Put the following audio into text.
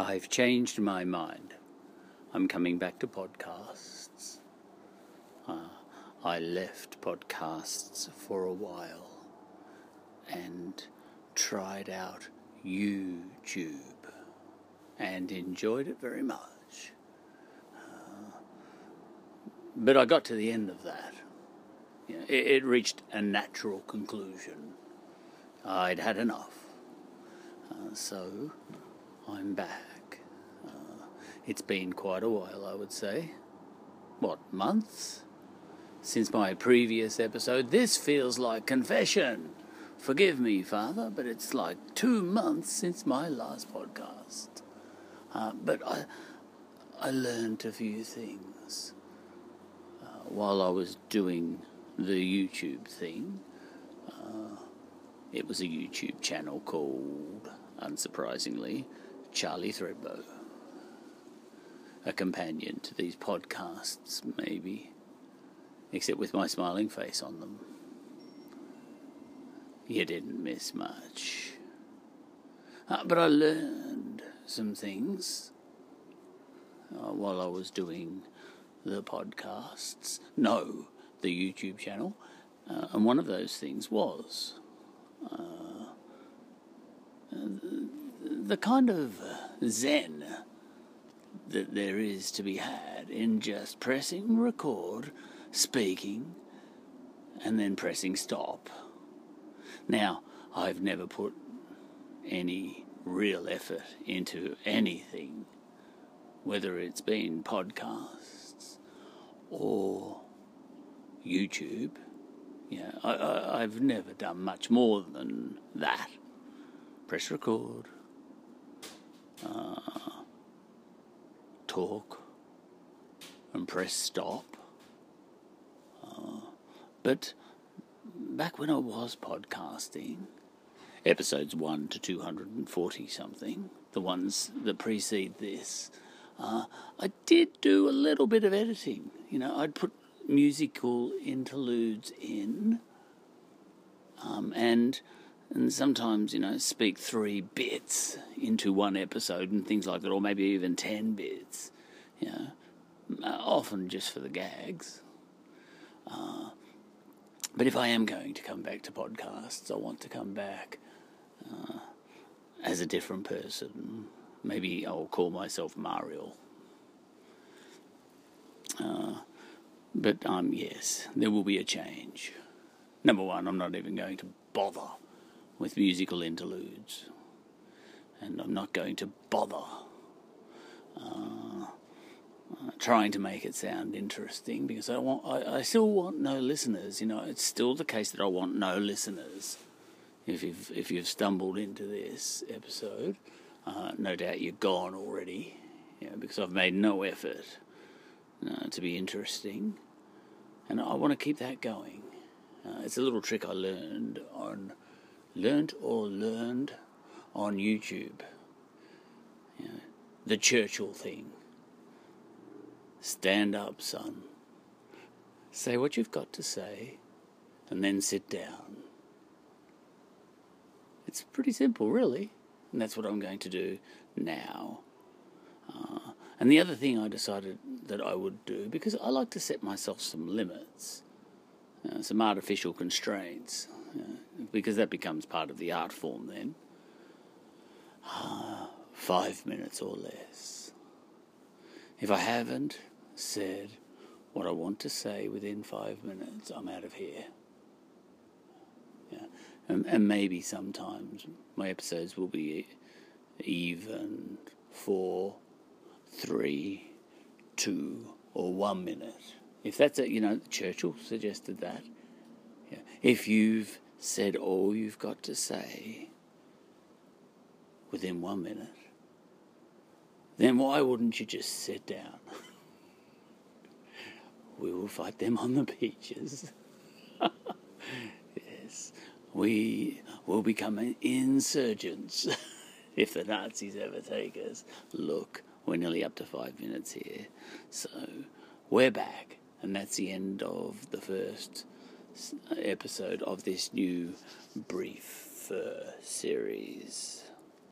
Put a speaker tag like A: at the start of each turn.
A: I've changed my mind. I'm coming back to podcasts. Uh, I left podcasts for a while and tried out YouTube and enjoyed it very much. Uh, but I got to the end of that. You know, it, it reached a natural conclusion. I'd had enough. Uh, so I'm back. Uh, it's been quite a while, I would say. What, months? Since my previous episode, this feels like confession. Forgive me, Father, but it's like two months since my last podcast. Uh, but I, I learned a few things uh, while I was doing the YouTube thing. Uh, it was a YouTube channel called, unsurprisingly, Charlie Threadbow. A companion to these podcasts, maybe, except with my smiling face on them. You didn't miss much. Uh, but I learned some things uh, while I was doing the podcasts. No, the YouTube channel. Uh, and one of those things was uh, the kind of zen that there is to be had in just pressing record, speaking, and then pressing stop. Now, I've never put any real effort into anything, whether it's been podcasts or YouTube. Yeah, I, I, I've never done much more than that. Press record, uh, talk, and press stop. Uh, but back when I was podcasting, episodes 1 to 240 something, the ones that precede this, uh, I did do a little bit of editing. You know, I'd put musical interludes in, um, and and sometimes you know speak three bits into one episode and things like that, or maybe even ten bits. You know, uh, often just for the gags. Uh, but if I am going to come back to podcasts, I want to come back uh, as a different person. Maybe I'll call myself Mario. Uh, but um, yes, there will be a change. Number one, I'm not even going to bother with musical interludes, and I'm not going to bother uh, uh, trying to make it sound interesting because I want. I, I still want no listeners. You know, it's still the case that I want no listeners. If you've if you've stumbled into this episode, uh, no doubt you're gone already. You know, because I've made no effort uh, to be interesting, and I want to keep that going. Uh, it's a little trick I learned on, learned or learned on YouTube. The Churchill thing. Stand up, son. Say what you've got to say, and then sit down. It's pretty simple, really, and that's what I'm going to do now. Uh, and the other thing I decided that I would do, because I like to set myself some limits, uh, some artificial constraints, because that becomes part of the art form then. Uh, five minutes or less. If I haven't said what I want to say within five minutes, I'm out of here. Yeah. And, and maybe sometimes my episodes will be even four three, two, or one minute. If that's it, you know, Churchill suggested that. Yeah. If you've said all you've got to say within one minute, then why wouldn't you just sit down? we will fight them on the beaches. yes, we will become insurgents if the Nazis ever take us. Look, we're nearly up to five minutes here. So we're back, and that's the end of the first episode of this new brief uh, series.